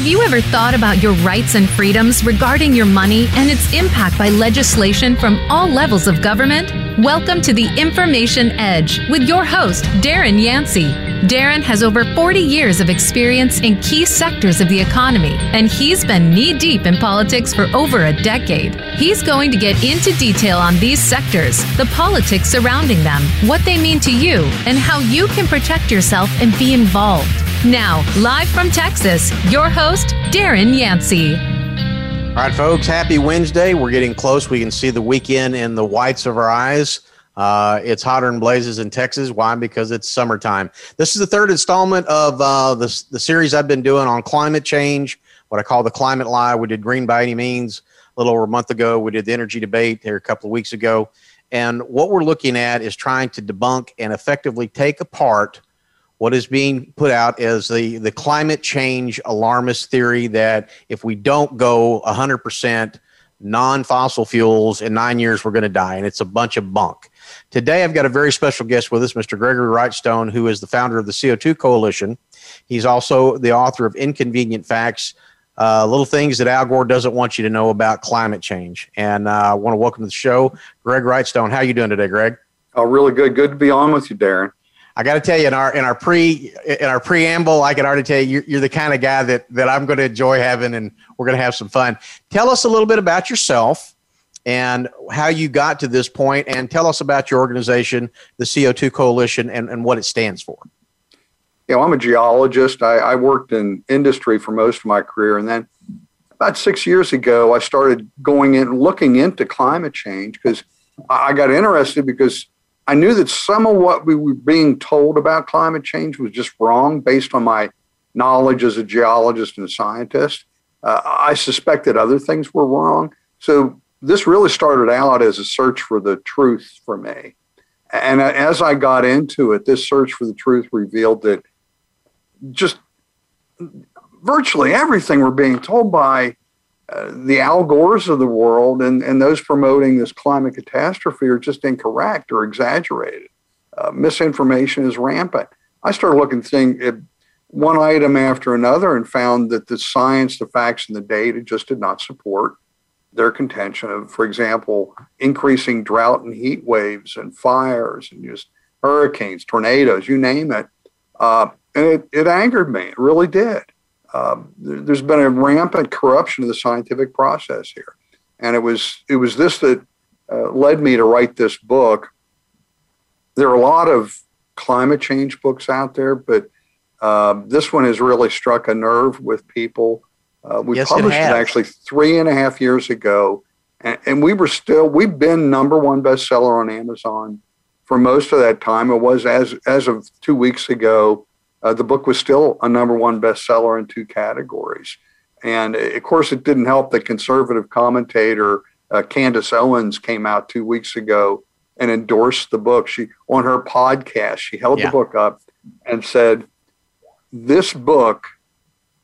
Have you ever thought about your rights and freedoms regarding your money and its impact by legislation from all levels of government? Welcome to the Information Edge with your host, Darren Yancey. Darren has over 40 years of experience in key sectors of the economy, and he's been knee deep in politics for over a decade. He's going to get into detail on these sectors, the politics surrounding them, what they mean to you, and how you can protect yourself and be involved. Now, live from Texas, your host, Darren Yancey. All right, folks, happy Wednesday. We're getting close. We can see the weekend in the whites of our eyes. Uh, it's hotter than blazes in Texas. Why? Because it's summertime. This is the third installment of uh, the, the series I've been doing on climate change, what I call the climate lie. We did Green by Any Means a little over a month ago. We did the energy debate here a couple of weeks ago. And what we're looking at is trying to debunk and effectively take apart what is being put out is the, the climate change alarmist theory that if we don't go 100% non fossil fuels in nine years, we're going to die. And it's a bunch of bunk. Today, I've got a very special guest with us, Mr. Gregory Wrightstone, who is the founder of the CO2 Coalition. He's also the author of Inconvenient Facts. Uh, little things that Al Gore doesn't want you to know about climate change. And uh, I want to welcome to the show, Greg Wrightstone. How are you doing today, Greg? Oh, really good. Good to be on with you, Darren. I got to tell you, in our in our pre in our preamble, I can already tell you, you're, you're the kind of guy that that I'm going to enjoy having, and we're going to have some fun. Tell us a little bit about yourself and how you got to this point, and tell us about your organization, the CO2 Coalition, and, and what it stands for. You know, I'm a geologist. I, I worked in industry for most of my career, and then about six years ago, I started going in looking into climate change because I got interested because I knew that some of what we were being told about climate change was just wrong based on my knowledge as a geologist and a scientist. Uh, I suspected other things were wrong. So this really started out as a search for the truth for me. And as I got into it, this search for the truth revealed that just virtually everything we're being told by the Al Gores of the world and, and those promoting this climate catastrophe are just incorrect or exaggerated. Uh, misinformation is rampant. I started looking thing at one item after another and found that the science, the facts, and the data just did not support their contention of, for example, increasing drought and heat waves and fires and just hurricanes, tornadoes, you name it. Uh, and it, it angered me. It really did um, there's been a rampant corruption of the scientific process here, and it was it was this that uh, led me to write this book. There are a lot of climate change books out there, but um, this one has really struck a nerve with people. Uh, we yes, published it, it, actually three and a half years ago, and, and we were still we've been number one bestseller on Amazon for most of that time. It was as as of two weeks ago uh, the book was still a number one bestseller in two categories. And uh, of course, it didn't help that conservative commentator uh, Candace Owens came out two weeks ago and endorsed the book. She on her podcast, she held yeah. the book up and said, "This book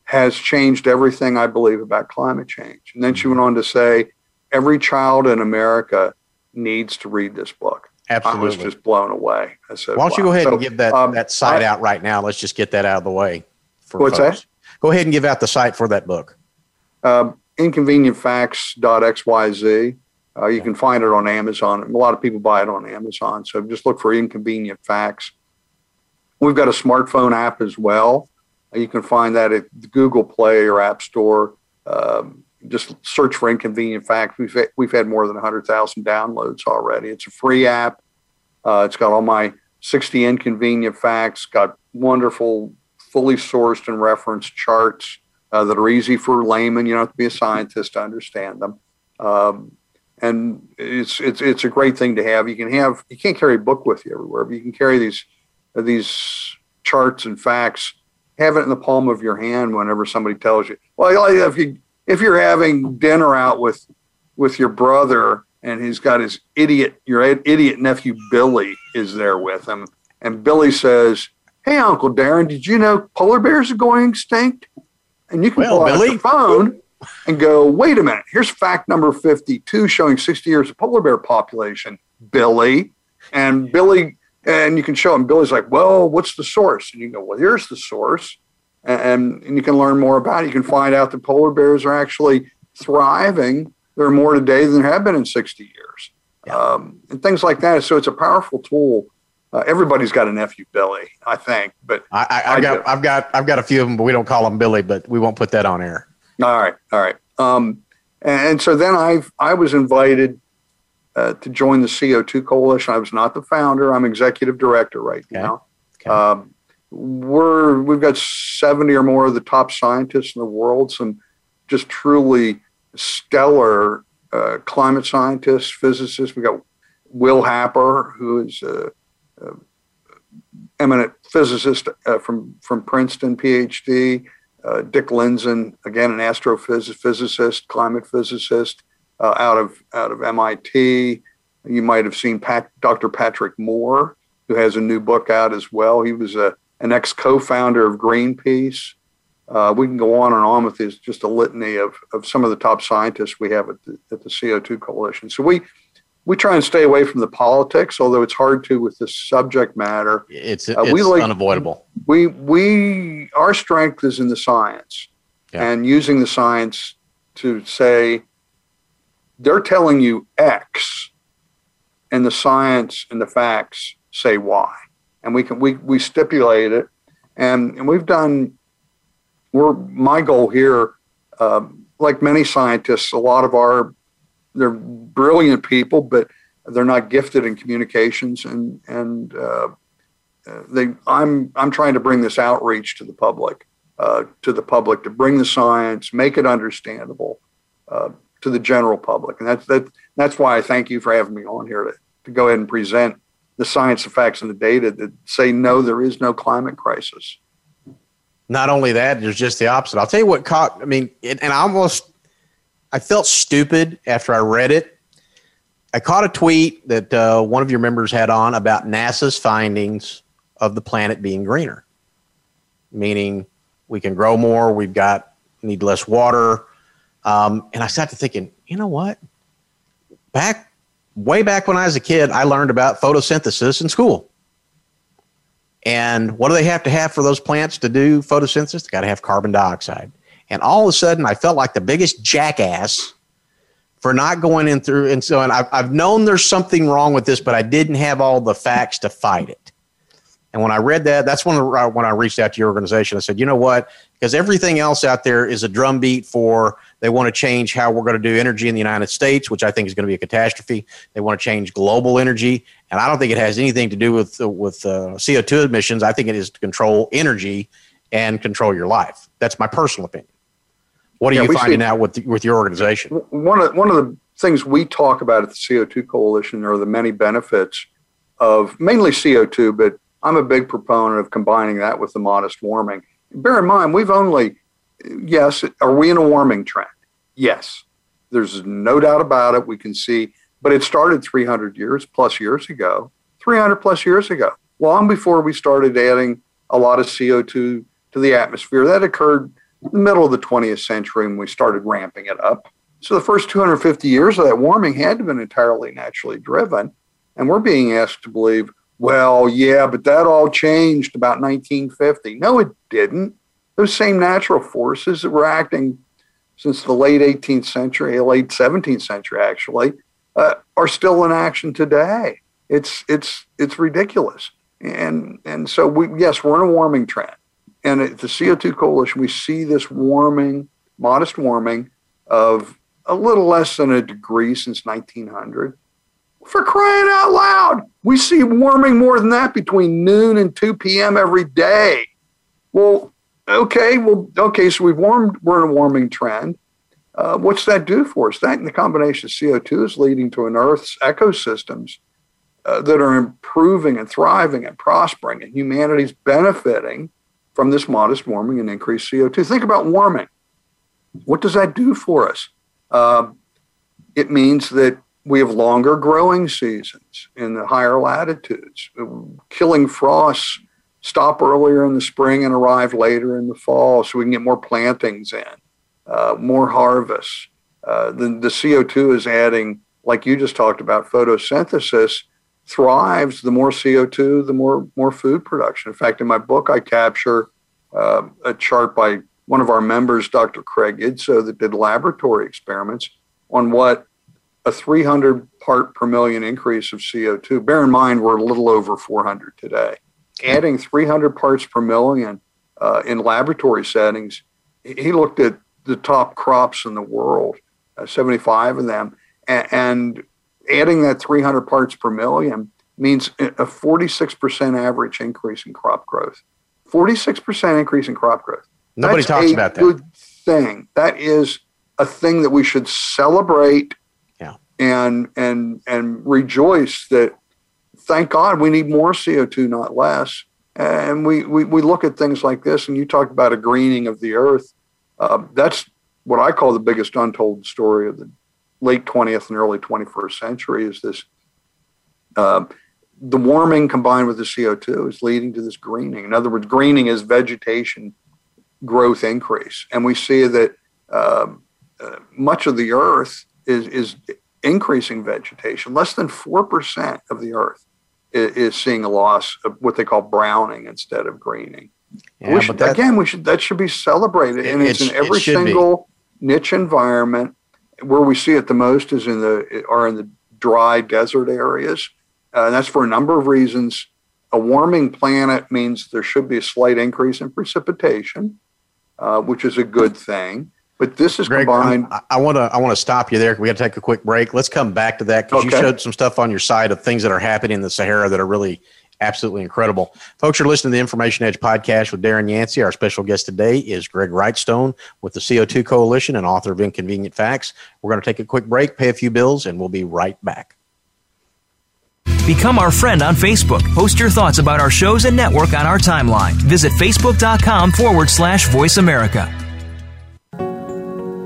has changed everything I believe about climate change." And then she went on to say, "Every child in America needs to read this book." Absolutely. I was just blown away. I said, Why don't wow. you go ahead so, and give that, um, that site I, out right now? Let's just get that out of the way. For what's folks. that? Go ahead and give out the site for that book. Um, inconvenientfacts.xyz. Uh, you can find it on Amazon. A lot of people buy it on Amazon. So just look for Inconvenient Facts. We've got a smartphone app as well. You can find that at the Google Play or App Store. Um, just search for Inconvenient Facts. We've we've had more than 100,000 downloads already. It's a free app. Uh, it's got all my 60 inconvenient facts. Got wonderful, fully sourced and referenced charts uh, that are easy for laymen. You don't have to be a scientist to understand them. Um, and it's it's it's a great thing to have. You can have you can't carry a book with you everywhere, but you can carry these these charts and facts. Have it in the palm of your hand whenever somebody tells you. Well, if you if you're having dinner out with with your brother and he's got his idiot your idiot nephew Billy is there with him, and Billy says, "Hey, Uncle Darren, did you know polar bears are going extinct?" And you can well, pull out Billy. your phone and go, "Wait a minute, here's fact number fifty-two showing sixty years of polar bear population." Billy and Billy, and you can show him. Billy's like, "Well, what's the source?" And you go, "Well, here's the source." And, and you can learn more about it. You can find out that polar bears are actually thriving. There are more today than there have been in 60 years, yeah. um, and things like that. So it's a powerful tool. Uh, everybody's got a nephew Billy, I think, but I, I, I've got I've got I've got a few of them, but we don't call them Billy, but we won't put that on air. All right, all right. Um, and, and, so then I I was invited uh, to join the CO2 coalition. I was not the founder. I'm executive director right okay. now. Okay. Um, we're we've got 70 or more of the top scientists in the world. Some just truly stellar uh, climate scientists, physicists. We got Will Happer, who is a, a eminent physicist uh, from from Princeton, PhD. Uh, Dick Lindzen, again an astrophysicist, climate physicist uh, out of out of MIT. You might have seen Pat, Dr. Patrick Moore, who has a new book out as well. He was a an ex co-founder of Greenpeace. Uh, we can go on and on with this, just a litany of, of some of the top scientists we have at the, at the CO2 Coalition. So we we try and stay away from the politics, although it's hard to with this subject matter. It's, uh, it's we like, unavoidable. We we our strength is in the science, yeah. and using the science to say they're telling you X, and the science and the facts say Y, and we can we we stipulate it, and and we've done. We're my goal here, uh, like many scientists, a lot of our they're brilliant people, but they're not gifted in communications, and and uh, they I'm I'm trying to bring this outreach to the public, uh, to the public to bring the science, make it understandable, uh, to the general public. And that's that that's why I thank you for having me on here to, to go ahead and present the science, the facts, and the data that say no, there is no climate crisis. Not only that, there's just the opposite. I'll tell you what caught. I mean, and I almost I felt stupid after I read it. I caught a tweet that uh, one of your members had on about NASA's findings of the planet being greener, meaning we can grow more, we've got need less water, um, and I sat to thinking, you know what? Back way back when I was a kid, I learned about photosynthesis in school. And what do they have to have for those plants to do photosynthesis? They got to have carbon dioxide. And all of a sudden, I felt like the biggest jackass for not going in through. And so, and I've, I've known there's something wrong with this, but I didn't have all the facts to fight it. And when I read that, that's when, uh, when I reached out to your organization. I said, you know what? Because everything else out there is a drumbeat for they want to change how we're going to do energy in the United States, which I think is going to be a catastrophe. They want to change global energy, and I don't think it has anything to do with uh, with uh, CO2 emissions. I think it is to control energy and control your life. That's my personal opinion. What are yeah, you finding see, out with with your organization? One of one of the things we talk about at the CO2 Coalition are the many benefits of mainly CO2, but I'm a big proponent of combining that with the modest warming. Bear in mind, we've only yes, are we in a warming trend? Yes, there's no doubt about it. We can see, but it started 300 years plus years ago, 300 plus years ago, long before we started adding a lot of CO2 to the atmosphere. That occurred in the middle of the 20th century when we started ramping it up. So the first 250 years of that warming had been entirely naturally driven. And we're being asked to believe, well, yeah, but that all changed about 1950. No, it didn't those same natural forces that were acting since the late 18th century, late 17th century, actually, uh, are still in action today. It's it's it's ridiculous, and and so we yes, we're in a warming trend, and at the CO2 coalition, we see this warming, modest warming of a little less than a degree since 1900. For crying out loud, we see warming more than that between noon and 2 p.m. every day. Well, Okay, well, okay, so we've warmed, we're in a warming trend. Uh, what's that do for us? That and the combination of CO2 is leading to an Earth's ecosystems uh, that are improving and thriving and prospering, and humanity's benefiting from this modest warming and increased CO2. Think about warming. What does that do for us? Uh, it means that we have longer growing seasons in the higher latitudes, killing frosts stop earlier in the spring and arrive later in the fall so we can get more plantings in, uh, more harvests. Uh, the, the CO2 is adding, like you just talked about, photosynthesis thrives. The more CO2, the more, more food production. In fact, in my book, I capture uh, a chart by one of our members, Dr. Craig Idso, that did laboratory experiments on what a 300 part per million increase of CO2. Bear in mind, we're a little over 400 today. Adding 300 parts per million uh, in laboratory settings, he looked at the top crops in the world, uh, 75 of them, and, and adding that 300 parts per million means a 46% average increase in crop growth. 46% increase in crop growth. Nobody That's talks about that. Good thing. That is a thing that we should celebrate. Yeah. And and and rejoice that. Thank God we need more CO two, not less. And we, we we look at things like this, and you talk about a greening of the earth. Uh, that's what I call the biggest untold story of the late 20th and early 21st century. Is this uh, the warming combined with the CO2 is leading to this greening. In other words, greening is vegetation growth increase. And we see that uh, uh, much of the earth is, is increasing vegetation. Less than 4% of the earth is, seeing a loss of what they call browning instead of greening. Yeah, we should, again, we should that should be celebrated, it, and it's, in every single be. niche environment. Where we see it the most is in the are in the dry desert areas uh, and that's for a number of reasons. A warming planet means there should be a slight increase in precipitation, uh, which is a good thing. But this is Greg, combined. I want to I want to stop you there. We got to take a quick break. Let's come back to that because okay. you showed some stuff on your side of things that are happening in the Sahara that are really absolutely incredible. Folks, you're listening to the Information Edge podcast with Darren Yancey. Our special guest today is Greg Wrightstone with the CO2 Coalition and author of Inconvenient Facts. We're going to take a quick break, pay a few bills, and we'll be right back. Become our friend on Facebook. Post your thoughts about our shows and network on our timeline. Visit facebook.com forward slash voice America.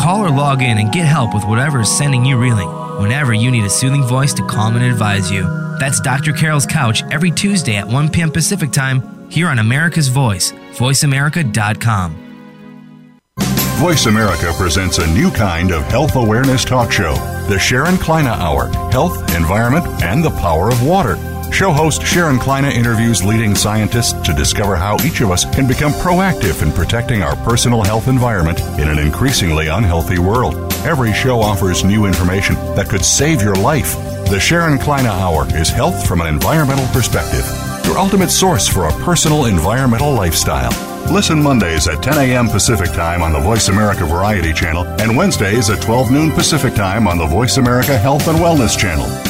Call or log in and get help with whatever is sending you reeling whenever you need a soothing voice to calm and advise you. That's Dr. Carol's Couch every Tuesday at 1 p.m. Pacific Time here on America's Voice, voiceamerica.com. Voice America presents a new kind of health awareness talk show, the Sharon Kleyne Hour Health, Environment, and the Power of Water. Show host Sharon Kleyne interviews leading scientists to discover how each of us can become proactive in protecting our personal health environment in an increasingly unhealthy world. Every show offers new information that could save your life. The Sharon Kleyne Hour is health from an environmental perspective, your ultimate source for a personal environmental lifestyle. Listen Mondays at 10 a.m. Pacific Time on the Voice America Variety Channel and Wednesdays at 12 noon Pacific Time on the Voice America Health and Wellness Channel.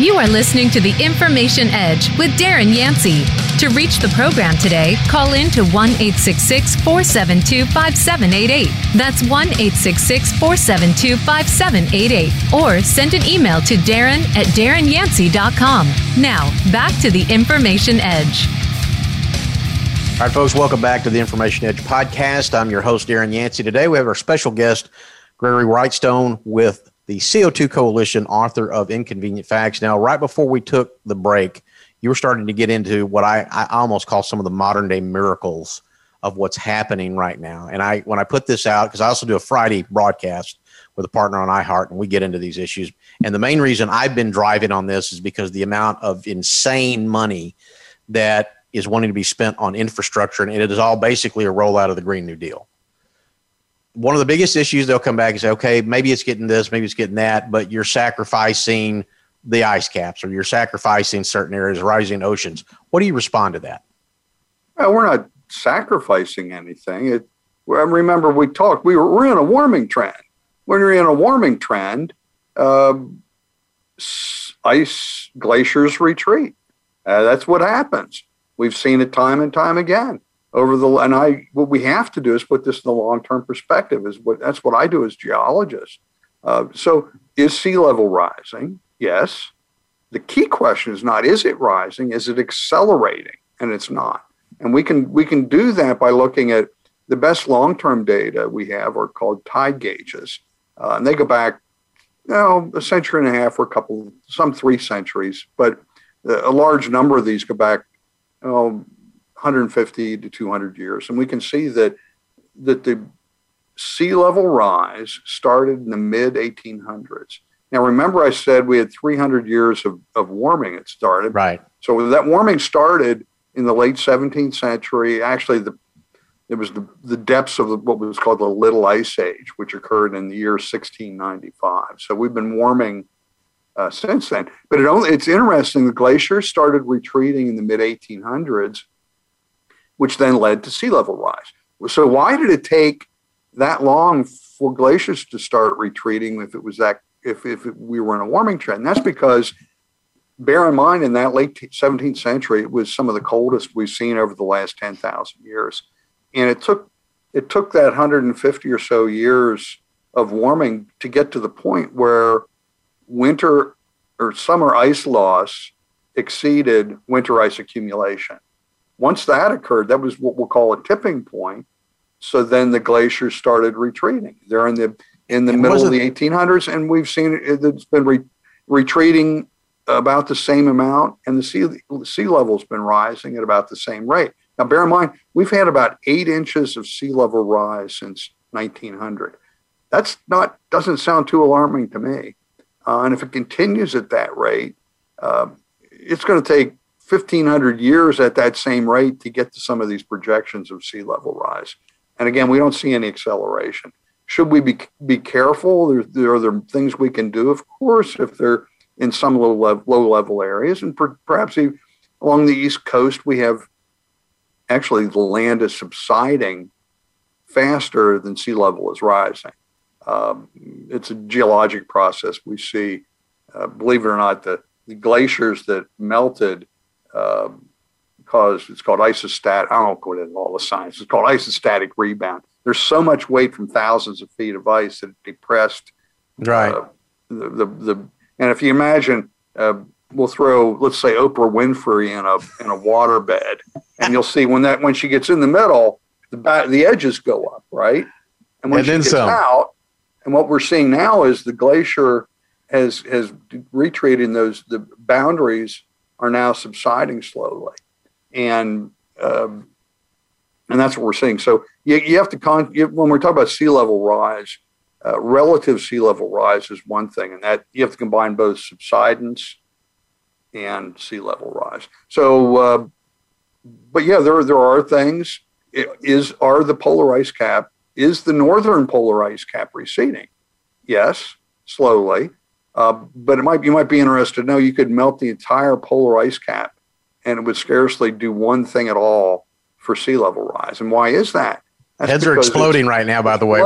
You are listening to the Information Edge with Darren Yancey. To reach the program today, call in to 1 866 472 5788. That's 1 866 472 5788. Or send an email to Darren at darrenyancey.com. Now, back to the Information Edge. All right, folks, welcome back to the Information Edge podcast. I'm your host, Darren Yancey. Today we have our special guest, Gregory Wrightstone with the CO2 Coalition, author of Inconvenient Facts. Now, right before we took the break, you were starting to get into what I, I almost call some of the modern day miracles of what's happening right now. And I, when I put this out, because I also do a Friday broadcast with a partner on iHeart, and we get into these issues. And the main reason I've been driving on this is because the amount of insane money that is wanting to be spent on infrastructure, and it is all basically a rollout of the Green New Deal. One of the biggest issues they'll come back and say, okay, maybe it's getting this, maybe it's getting that, but you're sacrificing the ice caps or you're sacrificing certain areas, rising oceans. What do you respond to that? Well, we're not sacrificing anything. It, remember, we talked, we were, we're in a warming trend. When you're in a warming trend, uh, ice glaciers retreat. Uh, that's what happens. We've seen it time and time again over the and I what we have to do is put this in the long term perspective. Is what that's what I do as geologist. Uh, so is sea level rising? Yes. The key question is not is it rising? Is it accelerating? And it's not. And we can we can do that by looking at the best long term data we have are called tide gauges, uh, and they go back, you know, a century and a half or a couple, some three centuries, but a large number of these go back know, 150 to 200 years. And we can see that, that the sea level rise started in the mid 1800s. Now, remember, I said we had 300 years of, of warming. It started. Right. So that warming started in the late 17th century. Actually, the it was the, the depths of the, what was called the Little Ice Age, which occurred in the year 1695. So we've been warming uh, since then. But it only it's interesting. The glaciers started retreating in the mid 1800s, which then led to sea level rise. So why did it take that long for glaciers to start retreating if it was that if if we were in a warming trend? That's because bear in mind in that late 17th century it was some of the coldest we've seen over the last 10,000 years. And it took it took that 150 or so years of warming to get to the point where winter or summer ice loss exceeded winter ice accumulation. Once that occurred, that was what we'll call a tipping point. So then the glaciers started retreating. They're in the in the middle of the 1800s, and we've seen it, it's been re, retreating about the same amount, and the sea sea level's been rising at about the same rate. Now, bear in mind, we've had about eight inches of sea level rise since 1900. That's not doesn't sound too alarming to me. Uh, and if it continues at that rate, uh, it's going to take 1,500 years at that same rate to get to some of these projections of sea level rise. And again, we don't see any acceleration. Should we be, be careful? There, there are there things we can do, of course, if they're in some low level, low level areas. And per, perhaps along the East Coast, we have actually the land is subsiding faster than sea level is rising. Um, it's a geologic process. We see, uh, believe it or not, the, the glaciers that melted uh, caused it's called isostat. I don't know what all the science. It's called isostatic rebound. There's so much weight from thousands of feet of ice that it depressed. Right. Uh, the, the, the and if you imagine, uh, we'll throw let's say Oprah Winfrey in a in a water bed, and you'll see when that when she gets in the middle, the back, the edges go up, right? And when and she gets some. out, and what we're seeing now is the glacier has has retreated. Those the boundaries are now subsiding slowly, and um, and that's what we're seeing. So you, you have to con you, when we're talking about sea level rise, uh, relative sea level rise is one thing, and that you have to combine both subsidence and sea level rise. So, uh, but yeah, there there are things. Is are the polar ice cap is the northern polar ice cap receding? Yes, slowly. Uh, but it might you might be interested. No, you could melt the entire polar ice cap, and it would scarcely do one thing at all for sea level rise. And why is that? That's Heads are exploding right now. By the way, you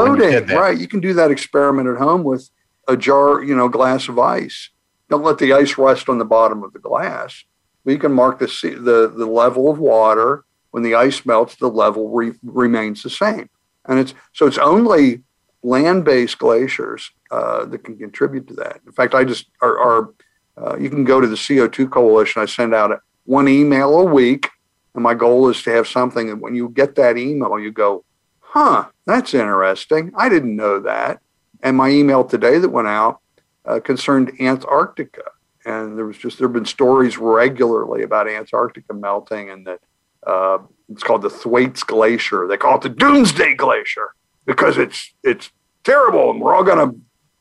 right? You can do that experiment at home with a jar, you know, glass of ice. Don't let the ice rest on the bottom of the glass. We can mark the the the level of water when the ice melts. The level re, remains the same. And it's so it's only land-based glaciers uh, that can contribute to that. In fact, I just are, are uh, you can go to the CO2 Coalition. I send out one email a week, and my goal is to have something that when you get that email, you go, "Huh, that's interesting. I didn't know that." And my email today that went out uh, concerned Antarctica, and there was just there have been stories regularly about Antarctica melting, and that uh, it's called the Thwaites Glacier. They call it the Doomsday Glacier because it's it's terrible, and we're all going to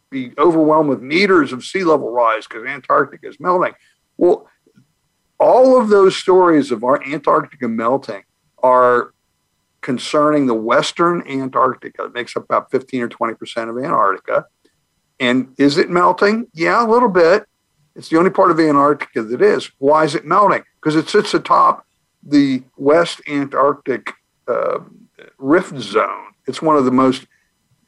be overwhelmed with meters of sea level rise because Antarctica is melting. Well, all of those stories of our Antarctica melting are concerning the Western Antarctica. It makes up about 15 or 20% of Antarctica. And is it melting? Yeah, a little bit. It's the only part of Antarctica that is. Why is it melting? Because it sits atop the West Antarctic uh, rift zone. It's one of the most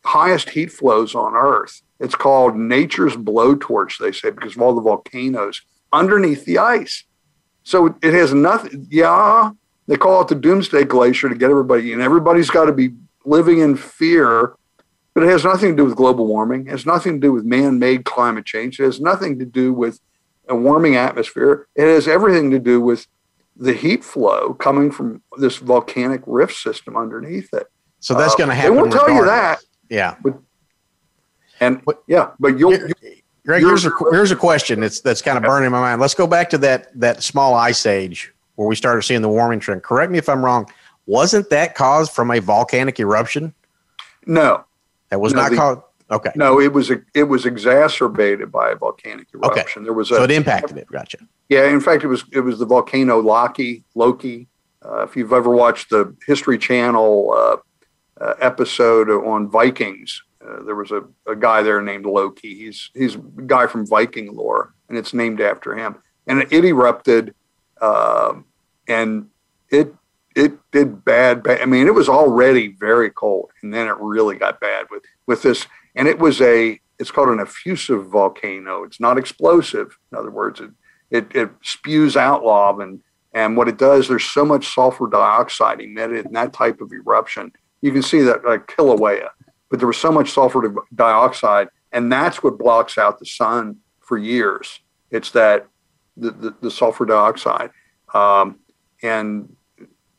highest heat flows on Earth. It's called nature's blowtorch, they say, because of all the volcanoes underneath the ice. So it has nothing. Yeah, they call it the Doomsday Glacier to get everybody, and everybody's got to be living in fear. But it has nothing to do with global warming. It has nothing to do with man-made climate change. It has nothing to do with a warming atmosphere. It has everything to do with the heat flow coming from this volcanic rift system underneath it. So that's uh, going to happen. They won't tell you that. Yeah. But, and but, yeah, but you'll. you Greg, here's a here's a question that's that's kind of burning my mind. Let's go back to that that small ice age where we started seeing the warming trend. Correct me if I'm wrong. Wasn't that caused from a volcanic eruption? No, that was no, not the, caused. Okay. No, it was it was exacerbated by a volcanic eruption. Okay. There was a, so it impacted it. Gotcha. Yeah, in fact, it was it was the volcano Loki. Loki. Uh, if you've ever watched the History Channel uh, uh, episode on Vikings, uh, there was a, a guy there named Loki. He's he's a guy from Viking lore, and it's named after him. And it erupted, uh, and it it did bad, bad. I mean, it was already very cold, and then it really got bad with with this. And it was a it's called an effusive volcano. It's not explosive. In other words, it it, it spews out lava, and and what it does, there's so much sulfur dioxide emitted in that type of eruption. You can see that like Kilauea but there was so much sulfur dioxide, and that's what blocks out the sun for years. It's that the, the, the sulfur dioxide. Um, and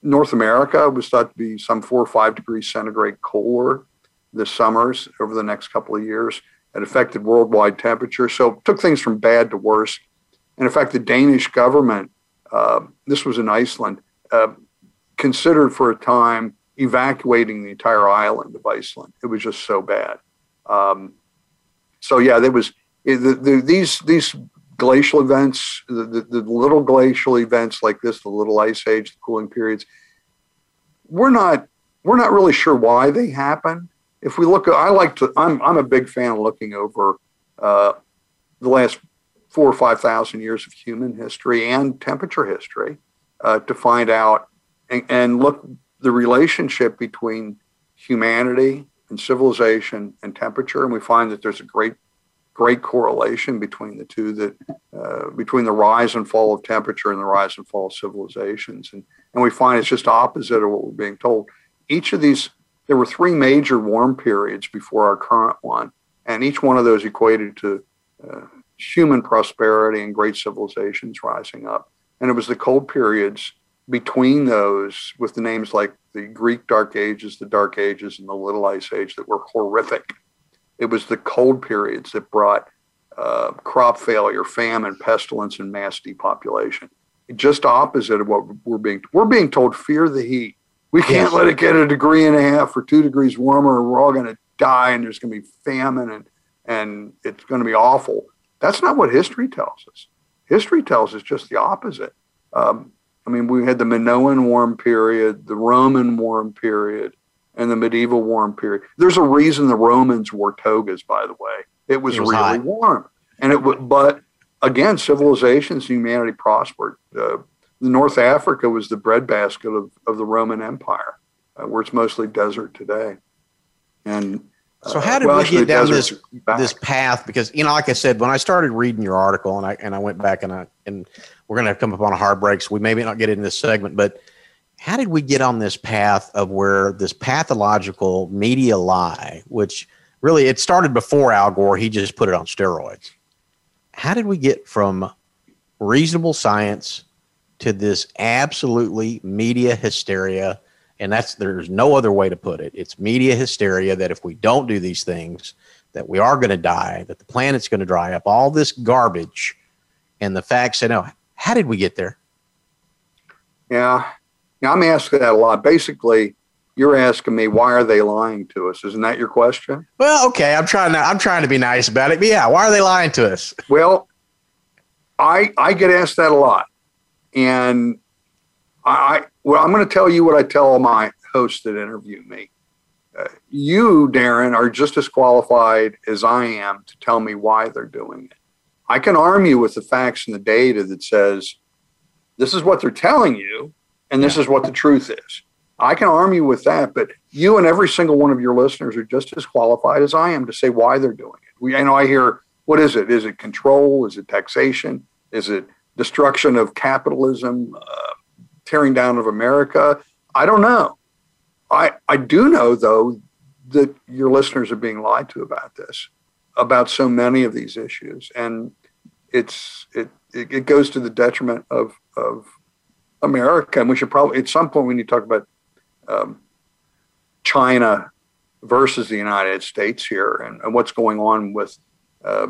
North America was thought to be some four or five degrees centigrade cooler this summers over the next couple of years. It affected worldwide temperature. So took things from bad to worse. And in fact, the Danish government, uh, this was in Iceland, uh, considered for a time evacuating the entire island of Iceland. It was just so bad. Um, so yeah, there was the, the, these these glacial events, the, the, little glacial events like this, the little ice age, the cooling periods. We're not we're not really sure why they happen. If we look, I like to. I'm I'm a big fan of looking over uh, the last four or five thousand years of human history and temperature history uh, to find out and, and look the relationship between humanity and civilization and temperature, and we find that there's a great great correlation between the two that uh, between the rise and fall of temperature and the rise and fall of civilizations. And and we find it's just opposite of what we're being told. Each of these there were three major warm periods before our current one and each one of those equated to uh, human prosperity and great civilizations rising up. And it was the cold periods between those with the names like the Greek Dark Ages, the Dark Ages, and the Little Ice Age that were horrific. It was the cold periods that brought uh, crop failure, famine, pestilence, and mass depopulation. Just opposite of what we're being we're being told: fear the heat. We can't yes. let it get a degree and a half or two degrees warmer, or we're all going to die, and there's going to be famine, and and it's going to be awful. That's not what history tells us. History tells us just the opposite. Um, I mean, we had the Minoan warm period, the Roman warm period, and the medieval warm period. There's a reason the Romans wore togas, by the way. It was, it was really hot. warm, and it. But again, civilizations, humanity prospered. Uh, North Africa was the breadbasket of, of the Roman Empire, uh, where it's mostly desert today. And so, how did well, we get down this back. this path? Because you know, like I said, when I started reading your article, and I and I went back and I and we're going to come up on a hard break, so we maybe not get into this segment, but how did we get on this path of where this pathological media lie, which really it started before Al Gore, he just put it on steroids. How did we get from reasonable science to this absolutely media hysteria? And that's there's no other way to put it. It's media hysteria that if we don't do these things, that we are going to die, that the planet's going to dry up, all this garbage, and the facts say no. How did we get there? Yeah. Yeah, I'm asked that a lot. Basically, you're asking me why are they lying to us? Isn't that your question? Well, okay. I'm trying to I'm trying to be nice about it. But yeah, why are they lying to us? Well, I I get asked that a lot. And I, well, I'm going to tell you what I tell all my hosts that interview me. Uh, you, Darren, are just as qualified as I am to tell me why they're doing it. I can arm you with the facts and the data that says this is what they're telling you, and this yeah. is what the truth is. I can arm you with that, but you and every single one of your listeners are just as qualified as I am to say why they're doing it. We, I know I hear, what is it? Is it control? Is it taxation? Is it destruction of capitalism, uh, tearing down of America? I don't know. I, I do know, though, that your listeners are being lied to about this, about so many of these issues. And it's it, it, goes to the detriment of, of America. And we should probably, at some point, need to talk about um, China versus the United States here and, and what's going on with uh,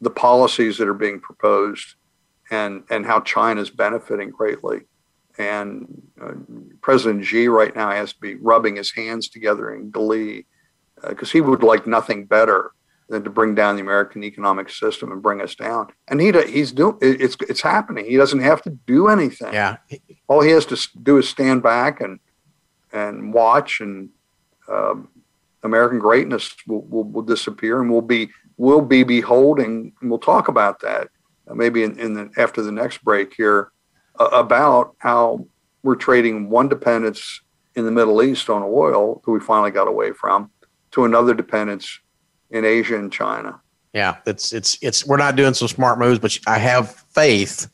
the policies that are being proposed and, and how China is benefiting greatly. And uh, President Xi right now has to be rubbing his hands together in glee because uh, he would like nothing better than to bring down the American economic system and bring us down. And he he's doing it's it's happening. He doesn't have to do anything. Yeah. All he has to do is stand back and and watch, and um, American greatness will, will, will, disappear, and we'll be we'll be beholding. And we'll talk about that uh, maybe in, in, the after the next break here uh, about how we're trading one dependence in the Middle East on oil that we finally got away from to another dependence in Asia and China. Yeah, it's it's it's we're not doing some smart moves, but I have faith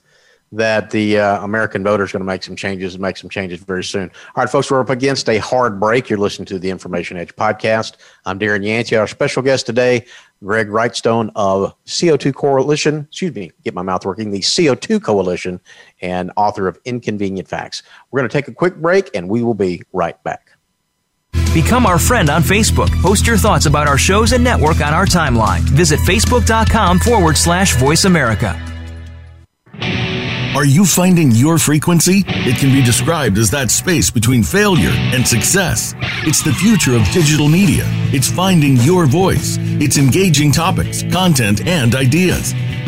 that the uh, American voter is going to make some changes and make some changes very soon. All right, folks, we're up against a hard break. You're listening to the Information Edge podcast. I'm Darren Yancey. Our special guest today, Greg Wrightstone of CO2 Coalition, excuse me, get my mouth working, the CO2 Coalition, and author of Inconvenient Facts. We're going to take a quick break and we will be right back. Become our friend on Facebook. Post your thoughts about our shows and network on our timeline. Visit facebook.com forward slash voice America. Are you finding your frequency? It can be described as that space between failure and success. It's the future of digital media. It's finding your voice. It's engaging topics, content, and ideas.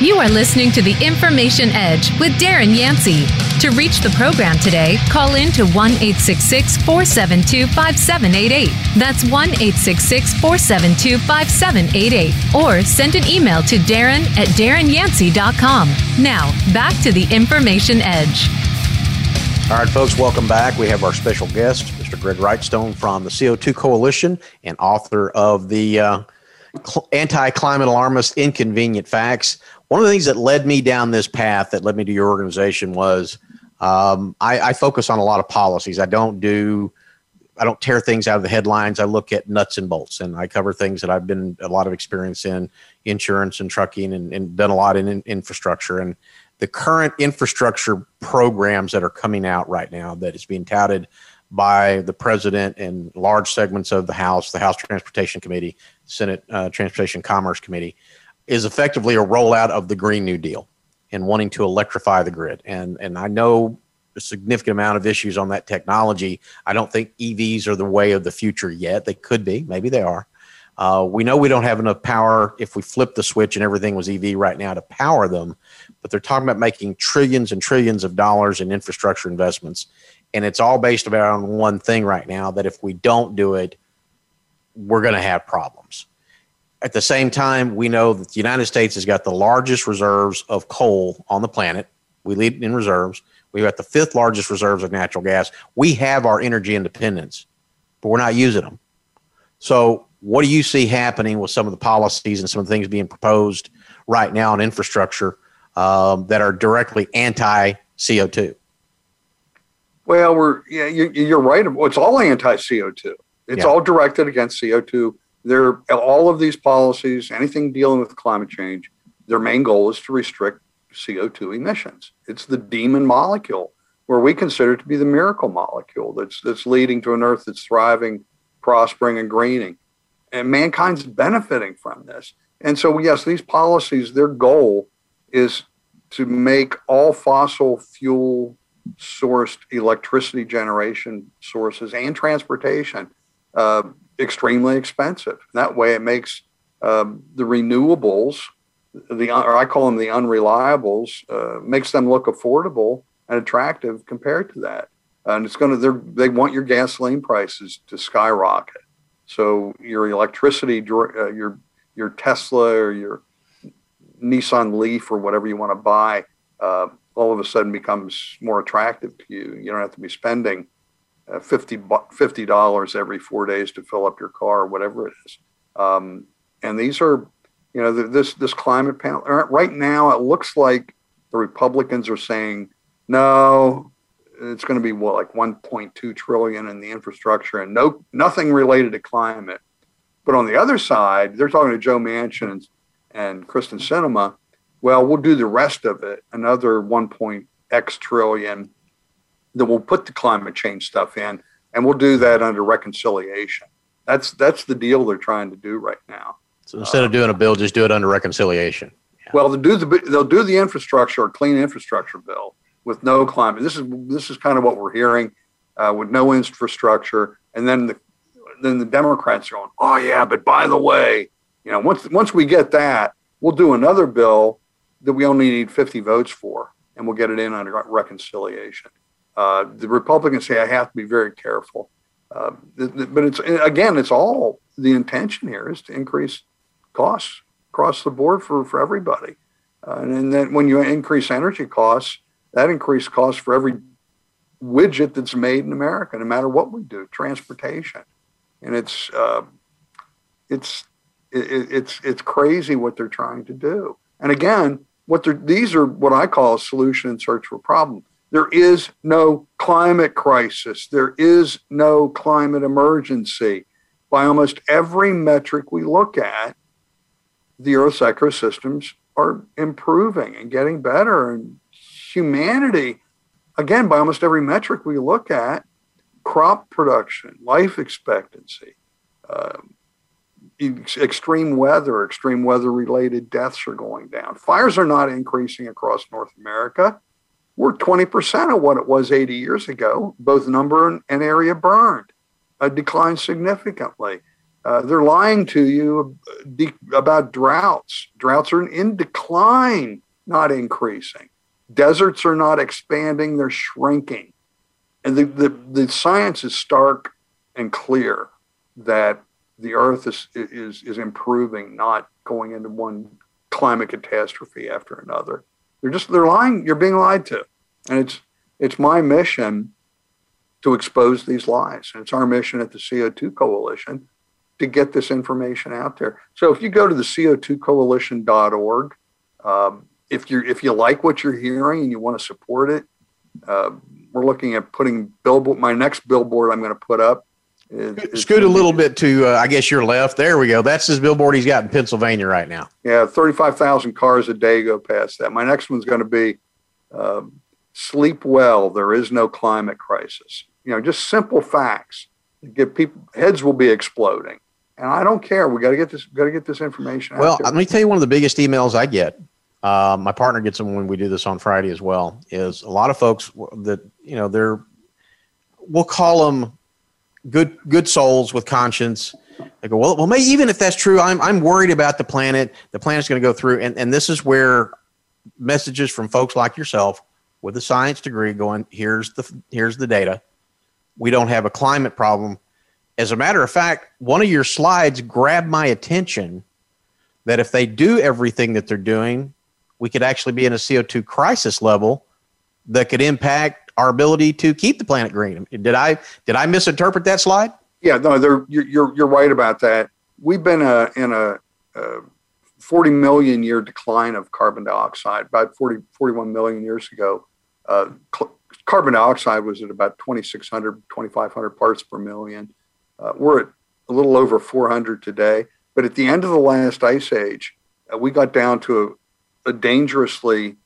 You are listening to the Information Edge with Darren Yancey. To reach the program today, call in to 1 866 472 5788. That's 1 866 472 5788. Or send an email to Darren at darrenyancey.com. Now, back to the Information Edge. All right, folks, welcome back. We have our special guest, Mr. Greg Wrightstone from the CO2 Coalition and author of the uh, Anti Climate Alarmist Inconvenient Facts. One of the things that led me down this path, that led me to your organization, was um, I, I, focus on a lot of policies. I don't do I don't tear things out of the headlines. I look at nuts and bolts, and I cover things that I've been a lot of experience in insurance and trucking, and, and done a lot in, in infrastructure. And the current infrastructure programs that are coming out right now that is being touted by the president and large segments of the House, the House Transportation Committee, Senate uh, Transportation Commerce Committee, is effectively a rollout of the Green New Deal and wanting to electrify the grid. And and I know a significant amount of issues on that technology. I don't think EVs are the way of the future yet. They could be, maybe they are. Uh, we know we don't have enough power if we flip the switch and everything was EV right now to power them, but they're talking about making trillions and trillions of dollars in infrastructure investments. And it's all based on one thing right now that if we don't do it, we're going to have problems. At the same time, we know that the United States has got the largest reserves of coal on the planet. We lead in reserves. We've got the fifth largest reserves of natural gas. We have our energy independence, but we're not using them. So, what do you see happening with some of the policies and some of the things being proposed right now in infrastructure um, that are directly anti CO2? Well, we're yeah, you're, right. It's all anti CO2. It's yeah. all directed against CO2. They're all of these policies, anything dealing with climate change, their main goal is to restrict CO2 emissions. It's the demon molecule, where we consider to be the miracle molecule that's that's leading to an Earth that's thriving, prospering, and greening, and mankind's benefiting from this. And so, yes, these policies, their goal is to make all fossil fuel sourced electricity generation sources and transportation uh, extremely expensive. That way, it makes um, the renewables, the or I call them the unreliables, uh, makes them look affordable and attractive compared to that. And it's going to they want your gasoline prices to skyrocket. So your electricity, uh, your your Tesla or your Nissan Leaf or whatever you want to buy, uh, all of a sudden becomes more attractive to you. You don't have to be spending 50 dollars every four days to fill up your car, or whatever it is. Um, and these are, you know, this this climate panel. Uh, right now, it looks like the Republicans are saying no. It's going to be what like 1.2 trillion in the infrastructure and no nothing related to climate. But on the other side, they're talking to Joe Manchin and, and Kyrsten Sinema. Well, we'll do the rest of it, another 1.x trillion that we'll put the climate change stuff in, and we'll do that under reconciliation. That's that's the deal they're trying to do right now. So instead of doing a bill, just do it under reconciliation. Yeah. Well, they'll do the they'll do the infrastructure or clean infrastructure bill with no climate. This is this is kind of what we're hearing uh, with no infrastructure, and then the then the Democrats are going, oh yeah, but by the way, you know, once once we get that, we'll do another bill that we only need 50 votes for, and we'll get it in under reconciliation. Uh, the Republicans say I have to be very careful, uh, but it's again, it's all the intention here is to increase costs across the board for for everybody, uh, and then when you increase energy costs, that increases costs for every widget that's made in America, no matter what we do, transportation, and it's uh, it's it, it's it's crazy what they're trying to do. And again, what they're these are what I call a solution in search for a problem. There is no climate crisis. There is no climate emergency. By almost every metric we look at, the Earth's ecosystems are improving and getting better. And humanity, again, by almost every metric we look at, crop production, life expectancy, uh, extreme weather, extreme weather related deaths are going down. Fires are not increasing across North America we're 20% of what it was 80 years ago, both number and, area burned, uh, declined significantly. Uh, they're lying to you about droughts. Droughts are in decline, not increasing. Deserts are not expanding, they're shrinking. And the, the, the science is stark and clear that the earth is, is, is improving, not going into one climate catastrophe after another. They're just they're lying. You're being lied to, and it's it's my mission to expose these lies. And it's our mission at the CO2 Coalition to get this information out there. So if you go to the CO2coalition.org, um, if you if you like what you're hearing and you want to support it, uh, we're looking at putting billboard. My next billboard I'm going to put up It, Scoot a little bit to, uh, I guess, your left. There we go. That's his billboard he's got in Pennsylvania right now. Yeah, 35,000 cars a day go past that. My next one's going to be um, sleep well. There is no climate crisis. You know, just simple facts. Get people heads will be exploding, and I don't care. We got to get this. Got to get this information. Well, let me tell you one of the biggest emails I get. Uh, my partner gets them when we do this on Friday as well. Is a lot of folks that you know they're we'll call them good good souls with conscience. They go, well, well, maybe even if that's true, I'm I'm worried about the planet. The planet's going to go through, and and this is where messages from folks like yourself with a science degree going, here's the here's the data. We don't have a climate problem. As a matter of fact, one of your slides grabbed my attention that if they do everything that they're doing, we could actually be in a CO2 crisis level that could impact our ability to keep the planet green. Did I did I misinterpret that slide? Yeah, no, you're you're you're right about that. We've been uh, in a, a 40 million year decline of carbon dioxide about 40 41 million years ago. Uh, cl- carbon dioxide was at about 2,600, 2,500 parts per million. Uh, we're at a little over 400 today. But at the end of the last ice age, uh, we got down to a, a dangerously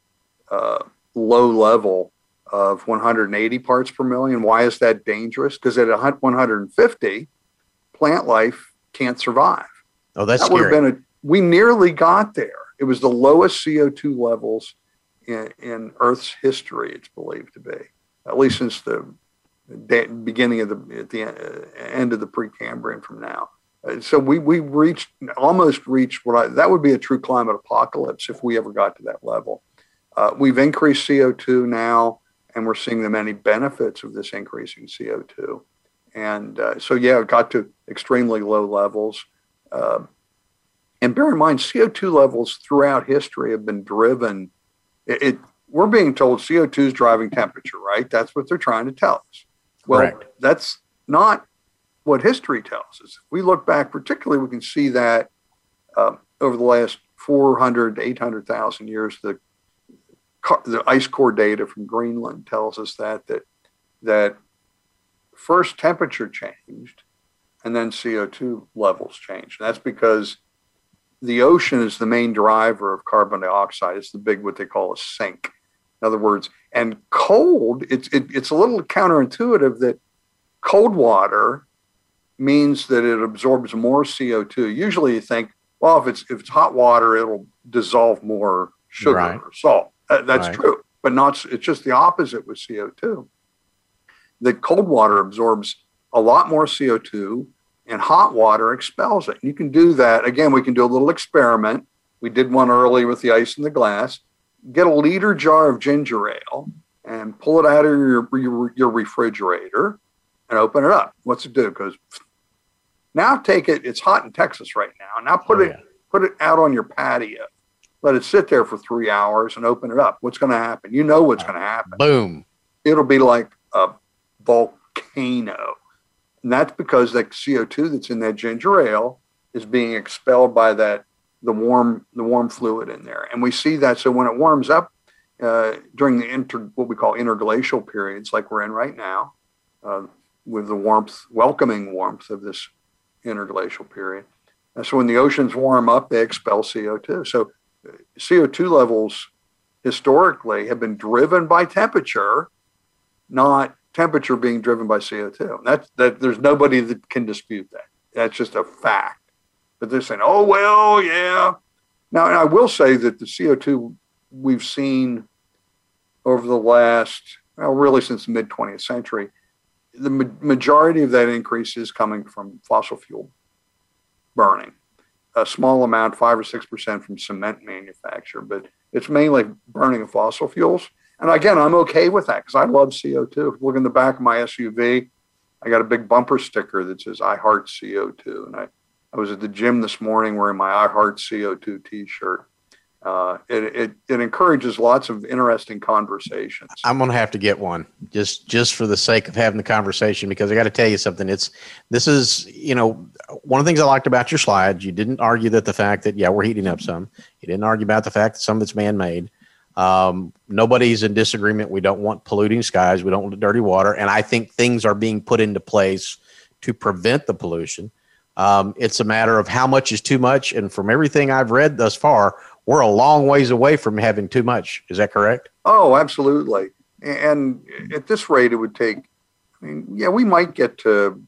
uh, low level of 180 parts per million. Why is that dangerous? Because at 150, plant life can't survive. Oh, that's that scary. would have been a. We nearly got there. It was the lowest CO2 levels in, in Earth's history. It's believed to be, at least since the beginning of the at the end of the Precambrian. From now, uh, so we we reached almost reached what I, that would be a true climate apocalypse if we ever got to that level. Uh, we've increased CO2 now and we're seeing the many benefits of this increasing CO2. And uh, so, yeah, it got to extremely low levels. Uh, and bear in mind, CO2 levels throughout history have been driven. It, it, we're being told CO2 is driving temperature, right? That's what they're trying to tell us. Well, Correct. that's not what history tells us. If we look back, particularly, we can see that uh, over the last 400 to 800,000 years, the the ice core data from Greenland tells us that that that first temperature changed and then CO2 levels changed. And that's because the ocean is the main driver of carbon dioxide. It's the big what they call a sink. In other words, and cold, it's it, it's a little counterintuitive that cold water means that it absorbs more CO2. Usually you think, well, if it's if it's hot water, it'll dissolve more sugar right. or salt. Uh, that's right. true, but not. It's just the opposite with CO two. The cold water absorbs a lot more CO two, and hot water expels it. You can do that again. We can do a little experiment. We did one early with the ice in the glass. Get a liter jar of ginger ale and pull it out of your, your, your refrigerator and open it up. What's it do? It goes. Now take it. It's hot in Texas right now. Now put oh, it yeah. put it out on your patio let it sit there for three hours and open it up. What's going to happen? You know what's going to happen. Boom. It'll be like a volcano. And that's because that CO2 that's in that ginger ale is being expelled by that the warm the warm fluid in there. And we see that. So when it warms up uh, during the inter, what we call interglacial periods, like we're in right now, uh, with the warmth, welcoming warmth of this interglacial period. And so when the oceans warm up, they expel CO2. So CO2 levels historically have been driven by temperature, not temperature being driven by CO2. That's that there's nobody that can dispute that. That's just a fact. But they're saying, oh well, yeah. Now, and I will say that the CO2 we've seen over the last, well, really since the mid 20th century, the ma- majority of that increase is coming from fossil fuel burning a small amount, five or six percent from cement manufacture, but it's mainly burning of fossil fuels. And again, I'm okay with that because I love CO2. Look in the back of my SUV, I got a big bumper sticker that says "I heart CO2," and I, I was at the gym this morning wearing my "I heart CO2" T-shirt uh, it, it, it encourages lots of interesting conversations. I'm gonna have to get one just just for the sake of having the conversation because I got to tell you something. It's this is you know one of the things I liked about your slides. You didn't argue that the fact that yeah we're heating up some. You didn't argue about the fact that some of it's man made. Um, nobody's in disagreement. We don't want polluting skies. We don't want dirty water. And I think things are being put into place to prevent the pollution. Um, it's a matter of how much is too much. And from everything I've read thus far, we're a long ways away from having too much. Is that correct? Oh, absolutely. And at this rate, it would take, I mean, yeah, we might get to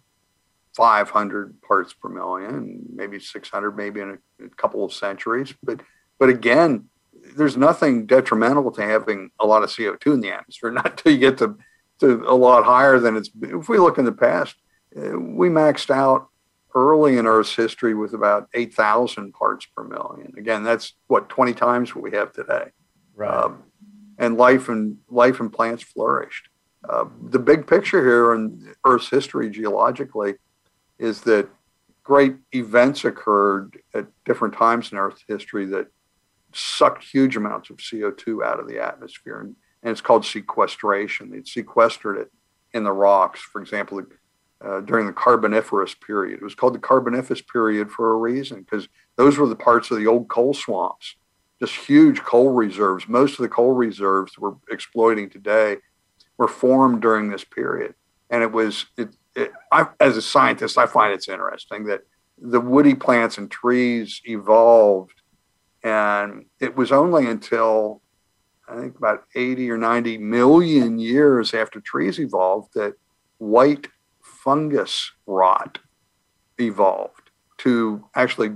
500 parts per million, maybe 600, maybe in a, a couple of centuries. But, but again, there's nothing detrimental to having a lot of CO2 in the atmosphere, not until you get to, to a lot higher than it's, if we look in the past, uh, we maxed out early in Earth's history with about 8,000 parts per million. Again, that's what 20 times what we have today. Right. Um, and life and life and plants flourished. Uh, the big picture here in Earth's history geologically is that great events occurred at different times in Earth's history that sucked huge amounts of CO2 out of the atmosphere. And, and it's called sequestration. They sequestered it in the rocks. For example, uh, during the Carboniferous period. It was called the Carboniferous period for a reason because those were the parts of the old coal swamps, just huge coal reserves. Most of the coal reserves we're exploiting today were formed during this period. And it was, it, it, I, as a scientist, I find it's interesting that the woody plants and trees evolved. And it was only until I think about 80 or 90 million years after trees evolved that white fungus rot evolved to actually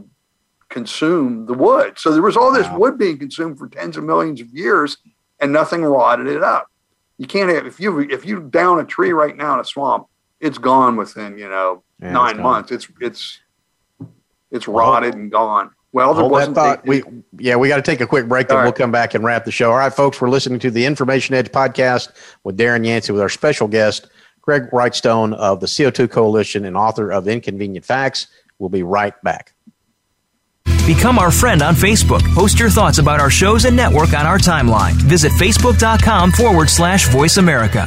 consume the wood. So there was all this wow. wood being consumed for tens of millions of years, and nothing rotted it up. You can't have if you if you down a tree right now in a swamp, it's gone within you know yeah, nine it's months. It's it's it's rotted and gone. Well, there wasn't. Thought. we yeah, we got to take a quick break, then right. we'll come back and wrap the show. All right, folks, we're listening to the Information Edge podcast with Darren Yancey with our special guest Greg Wrightstone of the CO2 Coalition and author of Inconvenient Facts. We'll be right back. Become our friend on Facebook. Post your thoughts about our shows and network on our timeline. Visit facebook.com forward slash voice America.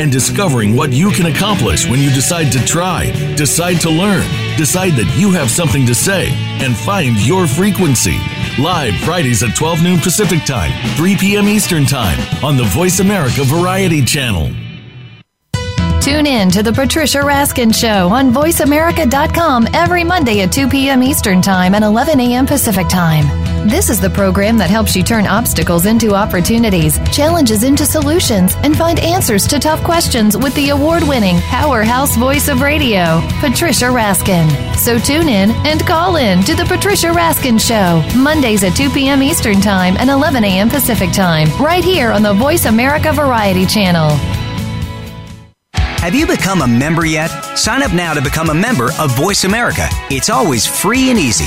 and discovering what you can accomplish when you decide to try, decide to learn, decide that you have something to say, and find your frequency. Live Fridays at 12 noon Pacific Time, 3 p.m. Eastern Time on the Voice America Variety Channel. Tune in to The Patricia Raskin Show on VoiceAmerica.com every Monday at 2 p.m. Eastern Time and 11 a.m. Pacific Time. This is the program that helps you turn obstacles into opportunities, challenges into solutions, and find answers to tough questions with the award winning powerhouse voice of radio, Patricia Raskin. So tune in and call in to The Patricia Raskin Show, Mondays at 2 p.m. Eastern Time and 11 a.m. Pacific Time, right here on the Voice America Variety Channel. Have you become a member yet? Sign up now to become a member of Voice America. It's always free and easy.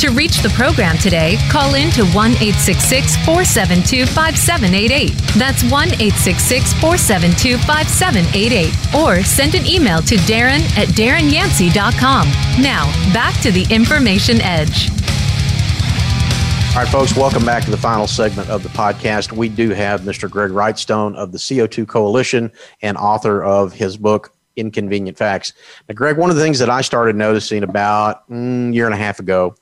To reach the program today, call in to 1 866 472 5788. That's 1 866 472 5788. Or send an email to Darren at DarrenYancey.com. Now, back to the Information Edge. All right, folks, welcome back to the final segment of the podcast. We do have Mr. Greg Wrightstone of the CO2 Coalition and author of his book, Inconvenient Facts. Now, Greg, one of the things that I started noticing about a mm, year and a half ago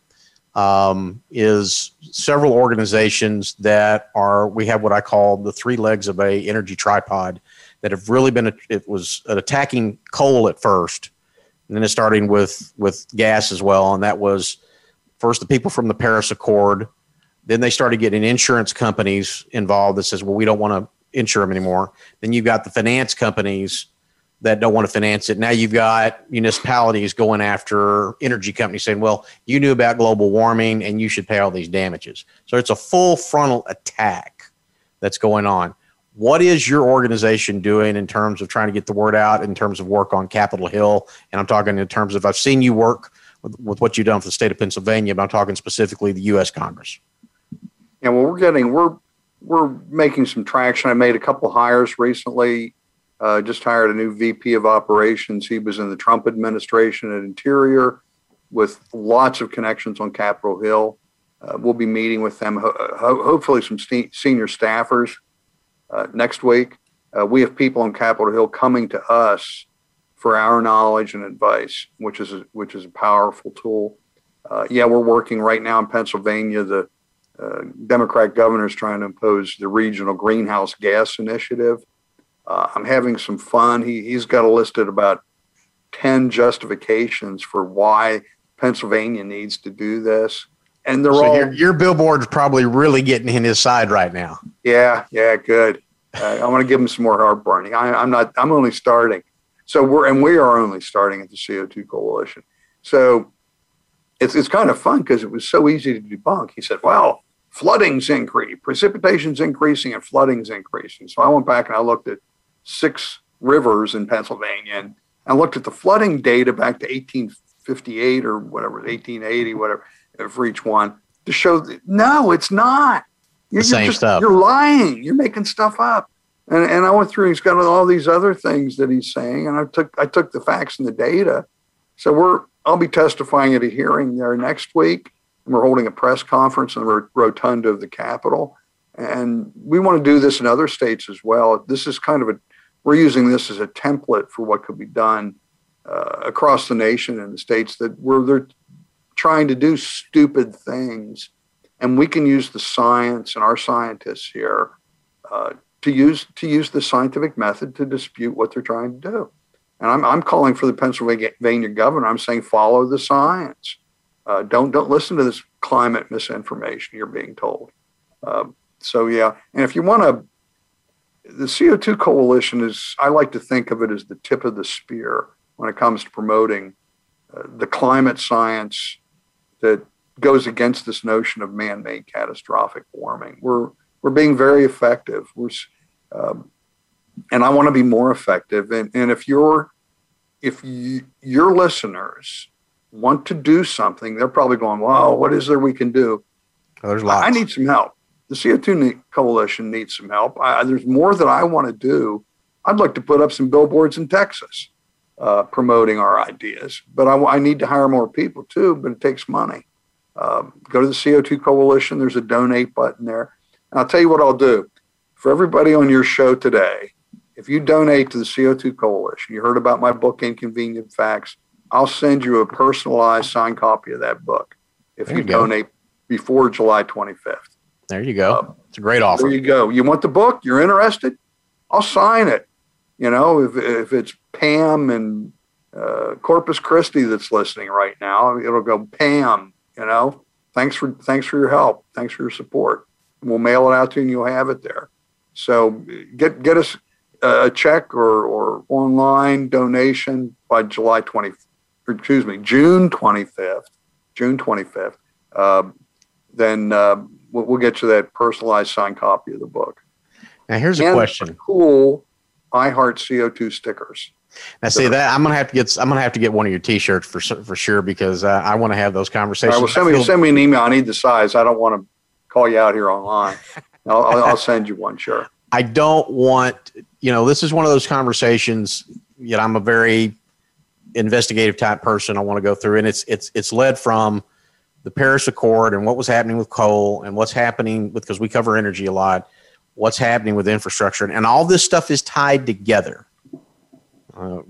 um, is several organizations that are we have what I call the three legs of a energy tripod that have really been it was attacking coal at first and then it's starting with with gas as well. And that was first the people from the Paris Accord. Then they started getting insurance companies involved that says, well, we don't want to insure them anymore. Then you've got the finance companies that don't want to finance it. Now you've got municipalities going after energy companies saying, well, you knew about global warming and you should pay all these damages. So it's a full frontal attack that's going on. What is your organization doing in terms of trying to get the word out, in terms of work on Capitol Hill? And I'm talking in terms of, I've seen you work with, with what you've done for the state of Pennsylvania, but I'm talking specifically the U.S. Congress. Yeah, well, we're getting, we're, we're making some traction. I made a couple hires recently uh, just hired a new VP of operations. He was in the Trump administration at Interior with lots of connections on Capitol Hill. Uh, we'll be meeting with them, ho- ho- hopefully, some st- senior staffers uh, next week. Uh, we have people on Capitol Hill coming to us for our knowledge and advice, which is a, which is a powerful tool. Uh, yeah, we're working right now in Pennsylvania. The uh, Democrat governor is trying to impose the regional greenhouse gas initiative. Uh, I'm having some fun. He, he's got a list of about 10 justifications for why Pennsylvania needs to do this. And they're so all. Your, your billboard's probably really getting in his side right now. Yeah, yeah, good. Uh, I want to give him some more heartburning. I, I'm not, I'm only starting. So we're, and we are only starting at the CO2 Coalition. So it's, it's kind of fun because it was so easy to debunk. He said, well, flooding's increasing, precipitation's increasing, and flooding's increasing. So I went back and I looked at six rivers in Pennsylvania and I looked at the flooding data back to 1858 or whatever, 1880, whatever, for each one to show that no, it's not. You're, the same you're just, stuff. You're lying. You're making stuff up. And, and I went through. He's got all these other things that he's saying, and I took I took the facts and the data. So we're I'll be testifying at a hearing there next week, and we're holding a press conference in the rotunda of the Capitol. And we want to do this in other states as well. This is kind of a we're using this as a template for what could be done uh, across the nation and the states that where they're trying to do stupid things, and we can use the science and our scientists here uh, to use to use the scientific method to dispute what they're trying to do. And I'm, I'm calling for the Pennsylvania governor. I'm saying follow the science. Uh, don't don't listen to this climate misinformation you're being told. Uh, so yeah, and if you want to the CO2 coalition is, I like to think of it as the tip of the spear when it comes to promoting uh, the climate science that goes against this notion of man-made catastrophic warming. We're we're being very effective. We're, um, and I want to be more effective. And, and if you're if you, your listeners want to do something, they're probably going, "Wow, what is there we can do?" Oh, there's lots. I need some help the CO2 Coalition needs some help. I, there's more that I want to do. I'd like to put up some billboards in Texas uh, promoting our ideas, but I, I, need to hire more people too, but it takes money. Um, go to the CO2 Coalition. There's a donate button there. And I'll tell you what I'll do. For everybody on your show today, if you donate to the CO2 Coalition, you heard about my book, Inconvenient Facts, I'll send you a personalized signed copy of that book if you, you donate before July 25th. There you go. Uh, it's a great offer. There you go. You want the book? You're interested? I'll sign it. You know, if, if it's Pam and uh, Corpus Christi that's listening right now, it'll go Pam. You know, thanks for thanks for your help. Thanks for your support. We'll mail it out to you, and you'll have it there. So get get us a check or or online donation by July 20. Or excuse me, June 25th. June 25th. Uh, then. Uh, we'll, we'll get you that personalized signed copy of the book. Now, here's a question: Cool, I heart CO2 stickers. Now, see that I'm gonna have to get I'm gonna have to get one of your T-shirts for for sure because uh, I want to have those conversations. All right, well, send me send me an email. I need the size. I don't want to call you out here online. I'll, I'll send you one. Sure. I don't want you know this is one of those conversations. You know, I'm a very investigative type person. I want to go through, and it's it's it's led from the Paris Accord and what was happening with coal and what's happening with because we cover energy a lot, what's happening with infrastructure, and, all this stuff is tied together. Uh,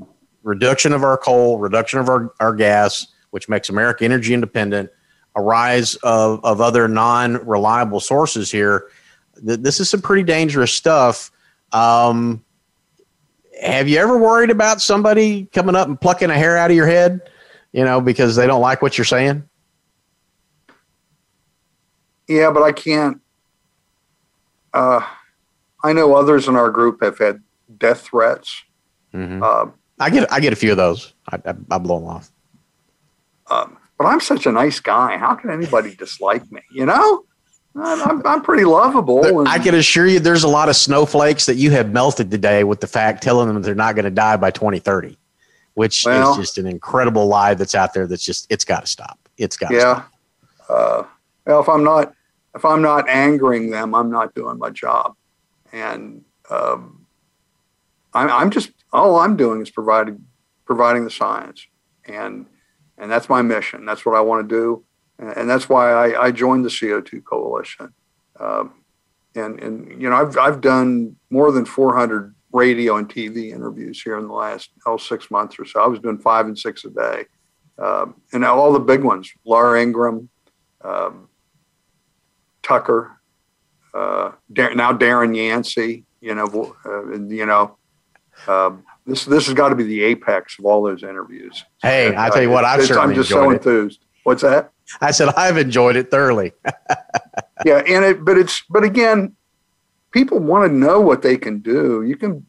reduction of our coal, reduction of our, our gas, which makes America energy independent, a rise of, of other non reliable sources here. Th- this is some pretty dangerous stuff. Um, have you ever worried about somebody coming up and plucking a hair out of your head, you know, because they don't like what you're saying? Yeah, but I can't. Uh, I know others in our group have had death threats. Mm-hmm. Uh, I get I get a few of those. I, I, I blow them off. Um, but I'm such a nice guy. How can anybody dislike me? You know, I'm, I'm pretty lovable. And, I can assure you, there's a lot of snowflakes that you have melted today with the fact telling them they're not going to die by 2030, which well, is just an incredible lie that's out there. That's just it's got to stop. It's got. To stop. Yeah. Uh, well, if I'm not if I'm not angering them, I'm not doing my job, and um, I'm, I'm just all I'm doing is providing providing the science, and and that's my mission. That's what I want to do, and, that's why I, I, joined the CO2 Coalition. Um, and and you know I've I've done more than 400 radio and TV interviews here in the last oh six months or so. I was doing five and six a day, um, and all the big ones: Laura Ingraham, um, Tucker, uh, Dar- now Darren Yancey. You know, uh, you know, um, this this has got to be the apex of all those interviews. Hey, I tell you what, I've certainly I'm just so enthused. What's that? I said I've enjoyed it thoroughly. yeah, and it, but it's, but again, people want to know what they can do. You can,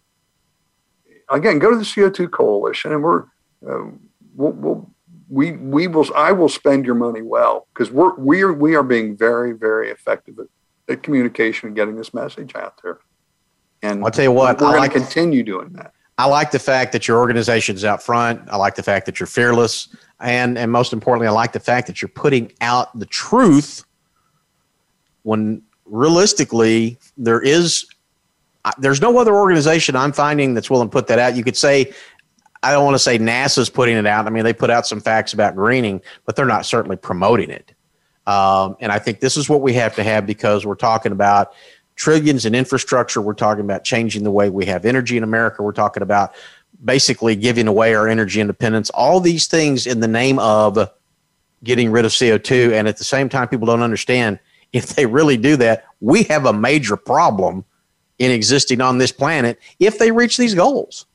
again, go to the CO2 Coalition, and we're, uh, we'll, we'll, we we will. I will spend your money well because we're we are we are being very very effective at, at communication and getting this message out there. And I'll tell you what, we're going to continue doing that. I like the fact that your organization's out front. I like the fact that you're fearless. And, and most importantly, I like the fact that you're putting out the truth when realistically there is there's no other organization I'm finding that's willing to put that out. You could say, I don't want to say NASA's putting it out. I mean, they put out some facts about greening, but they're not certainly promoting it. Um, and I think this is what we have to have because we're talking about trillions in infrastructure. We're talking about changing the way we have energy in America. We're talking about basically giving away our energy independence. All these things in the name of getting rid of CO2. And at the same time, people don't understand if they really do that, we have a major problem in existing on this planet if they reach these goals.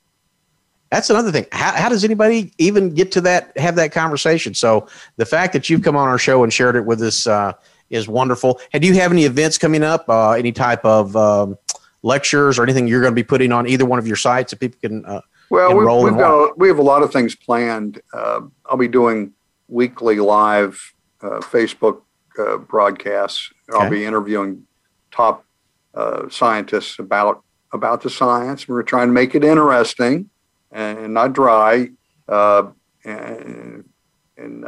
That's another thing. How, how does anybody even get to that, have that conversation? So the fact that you've come on our show and shared it with us, uh, is wonderful. And do you have any events coming up? Uh, any type of um, lectures or anything you're going to be putting on either one of your sites that people can uh, well, enroll we, have got we have a lot of things planned. Uh, I'll be doing weekly live uh, Facebook uh, broadcasts. Okay. I'll be interviewing top uh, scientists about about the science. We're trying to make it interesting and not dry. and and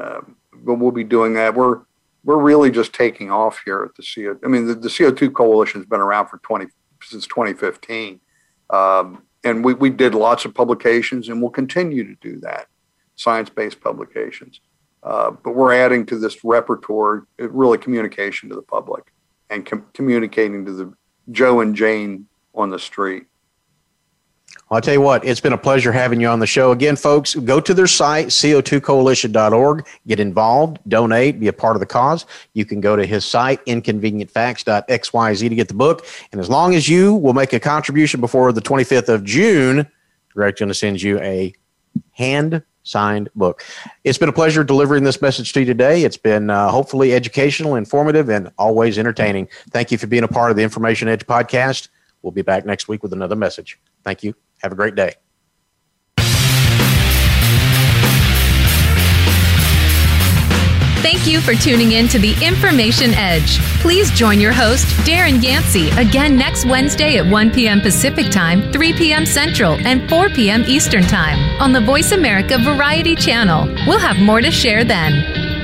but we'll be doing that. We're we're really just taking off here at the CO. I mean, the, the CO2 coalition has been around for 20 since 2015, um, and we we did lots of publications, and we'll continue to do that, science-based publications. Uh, but we're adding to this repertoire, really communication to the public, and com- communicating to the Joe and Jane on the street. I'll tell you what, it's been a pleasure having you on the show. Again, folks, go to their site, co2coalition.org, get involved, donate, be a part of the cause. You can go to his site, inconvenientfacts.xyz, to get the book. And as long as you will make a contribution before the 25th of June, Greg's going to send you a hand signed book. It's been a pleasure delivering this message to you today. It's been uh, hopefully educational, informative, and always entertaining. Thank you for being a part of the Information Edge podcast. We'll be back next week with another message. Thank you. Have a great day. Thank you for tuning in to the Information Edge. Please join your host, Darren Yancey, again next Wednesday at 1 p.m. Pacific Time, 3 p.m. Central, and 4 p.m. Eastern Time on the Voice America Variety Channel. We'll have more to share then.